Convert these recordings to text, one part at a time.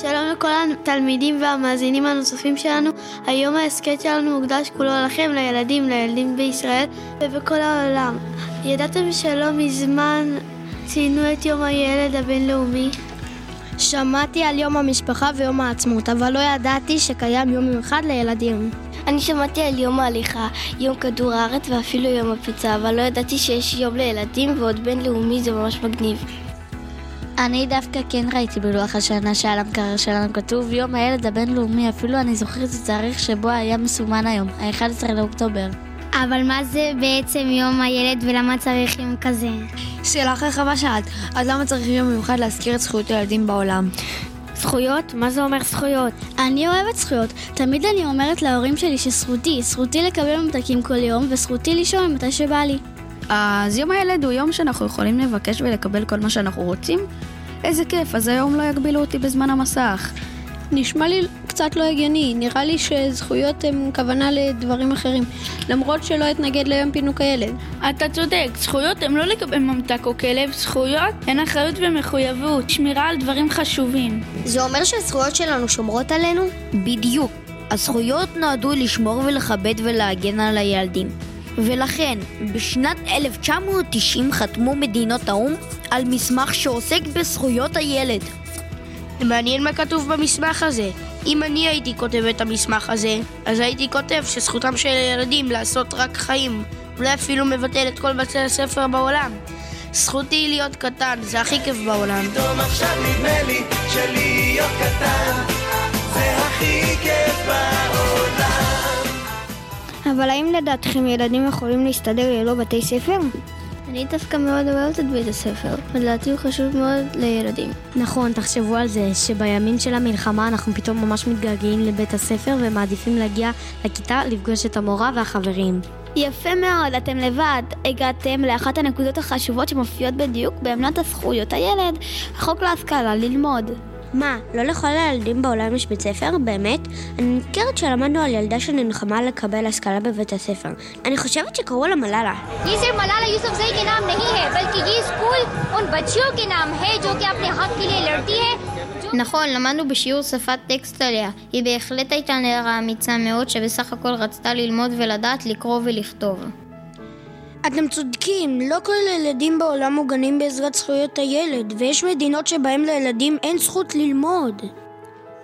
שלום לכל התלמידים והמאזינים הנוספים שלנו. היום ההסכת שלנו מוקדש כולו לכם, לילדים, לילדים בישראל ובכל העולם. ידעתם שלא מזמן ציינו את יום הילד הבינלאומי? שמעתי על יום המשפחה ויום העצמאות, אבל לא ידעתי שקיים יום מיוחד לילדים. אני שמעתי על יום ההליכה, יום כדור הארץ ואפילו יום הפיצה, אבל לא ידעתי שיש יום לילדים ועוד בינלאומי זה ממש מגניב. אני דווקא כן ראיתי בלוח השנה שעל המקרר שלנו כתוב יום הילד הבינלאומי, אפילו אני זוכרת את התאריך שבו היה מסומן היום, ה-11 לאוקטובר. אבל מה זה בעצם יום הילד ולמה צריך יום כזה? שאלה חכמה שאלת, אז למה צריך יום מיוחד להזכיר את זכויות הילדים בעולם? זכויות? מה זה אומר זכויות? אני אוהבת זכויות. תמיד אני אומרת להורים שלי שזכותי, זכותי לקבל ממתקים כל יום, וזכותי לישון מתי שבא לי. אז יום הילד הוא יום שאנחנו יכולים לבקש ולקבל כל מה שאנחנו רוצים? איזה כיף, אז היום לא יגבילו אותי בזמן המסך. נשמע לי קצת לא הגיוני, נראה לי שזכויות הן כוונה לדברים אחרים, למרות שלא אתנגד ליום פינוק הילד. אתה צודק, זכויות הן לא לקבל ממתק או כלב, זכויות הן אחריות ומחויבות, שמירה על דברים חשובים. זה אומר שהזכויות שלנו שומרות עלינו? בדיוק. הזכויות נועדו לשמור ולכבד ולהגן על הילדים. ולכן, בשנת 1990 חתמו מדינות האו"ם על מסמך שעוסק בזכויות הילד. מעניין מה כתוב במסמך הזה. אם אני הייתי כותב את המסמך הזה, אז הייתי כותב שזכותם של ילדים לעשות רק חיים. אולי אפילו מבטל את כל בתי הספר בעולם. זכותי להיות קטן, זה הכי כיף בעולם. פתאום עכשיו נדמה לי שלהיות קטן זה הכי כיף בעולם. אבל האם לדעתכם ילדים יכולים להסתדר ללא בתי ספר? אני דווקא מאוד אוהבת את בית הספר, לדעתי הוא חשוב מאוד לילדים. נכון, תחשבו על זה, שבימים של המלחמה אנחנו פתאום ממש מתגעגעים לבית הספר ומעדיפים להגיע לכיתה לפגוש את המורה והחברים. יפה מאוד, אתם לבד. הגעתם לאחת הנקודות החשובות שמופיעות בדיוק בעמלת הזכויות הילד, החוק להשכלה, ללמוד. מה, לא לכל הילדים בעולם יש בית ספר? באמת? אני נזכרת שלמדנו על ילדה שנלחמה לקבל השכלה בבית הספר. אני חושבת שקראו לה מלאלה. ये सिर्फ मलाला यूसुफजई के नाम नहीं है बल्कि ये स्कूल उन बच्चियों के नाम है जो कि अपने हक के लिए लड़ती है נכון, למדנו בשיעור שפת טקסט עליה. היא בהחלט הייתה נערה אמיצה מאוד, שבסך הכל רצתה ללמוד ולדעת לקרוא ולכתוב. אתם צודקים, לא כל הילדים בעולם מוגנים בעזרת זכויות הילד, ויש מדינות שבהן לילדים אין זכות ללמוד.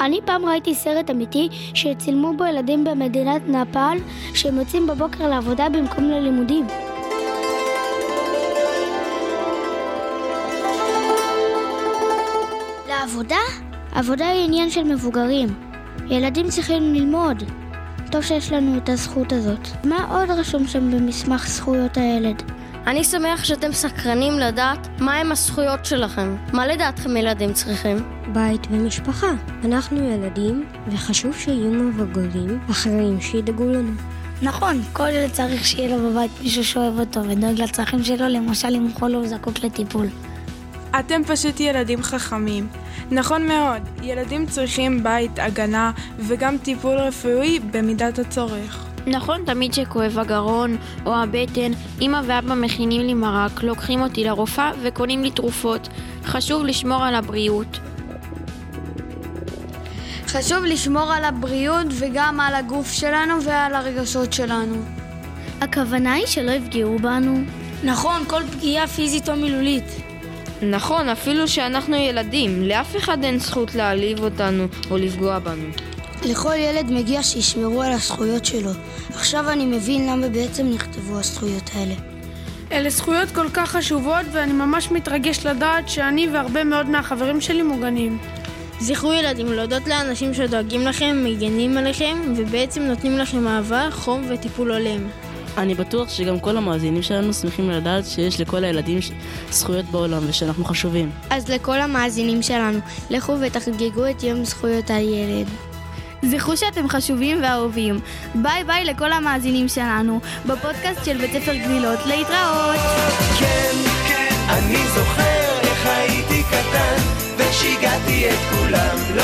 אני פעם ראיתי סרט אמיתי שצילמו בו ילדים במדינת נפאל שהם יוצאים בבוקר לעבודה במקום ללימודים. לעבודה? עבודה היא עניין של מבוגרים. ילדים צריכים ללמוד. טוב שיש לנו את הזכות הזאת. מה עוד רשום שם במסמך זכויות הילד? אני שמח שאתם סקרנים לדעת מהם הזכויות שלכם. מה לדעתכם ילדים צריכים? בית ומשפחה. אנחנו ילדים, וחשוב שיהיו מבוגרים אחרים שידאגו לנו. נכון, כל ילד צריך שיהיה לו בבית מישהו שאוהב אותו ודואג לצרכים שלו, למשל אם חולה הוא זקוק לטיפול. אתם פשוט ילדים חכמים. נכון מאוד, ילדים צריכים בית, הגנה וגם טיפול רפואי במידת הצורך. נכון, תמיד שכואב הגרון או הבטן, אמא ואבא מכינים לי מרק, לוקחים אותי לרופאה וקונים לי תרופות. חשוב לשמור על הבריאות. חשוב לשמור על הבריאות וגם על הגוף שלנו ועל הרגשות שלנו. הכוונה היא שלא יפגעו בנו. נכון, כל פגיעה פיזית או מילולית. נכון, אפילו שאנחנו ילדים, לאף אחד אין זכות להעליב אותנו או לפגוע בנו. לכל ילד מגיע שישמרו על הזכויות שלו. עכשיו אני מבין למה בעצם נכתבו הזכויות האלה. אלה זכויות כל כך חשובות ואני ממש מתרגש לדעת שאני והרבה מאוד מהחברים שלי מוגנים. זכרו ילדים להודות לאנשים שדואגים לכם, מגנים עליכם, ובעצם נותנים לכם אהבה, חום וטיפול הולם. אני בטוח שגם כל המאזינים שלנו שמחים לדעת שיש לכל הילדים זכויות בעולם ושאנחנו חשובים. אז לכל המאזינים שלנו, לכו ותחגגו את יום זכויות הילד. זכרו שאתם חשובים ואהובים. ביי ביי לכל המאזינים שלנו, בפודקאסט של בית ספר גלילות. להתראות! כן, כן, אני זוכר איך הייתי קטן ושיגעתי את כולם לא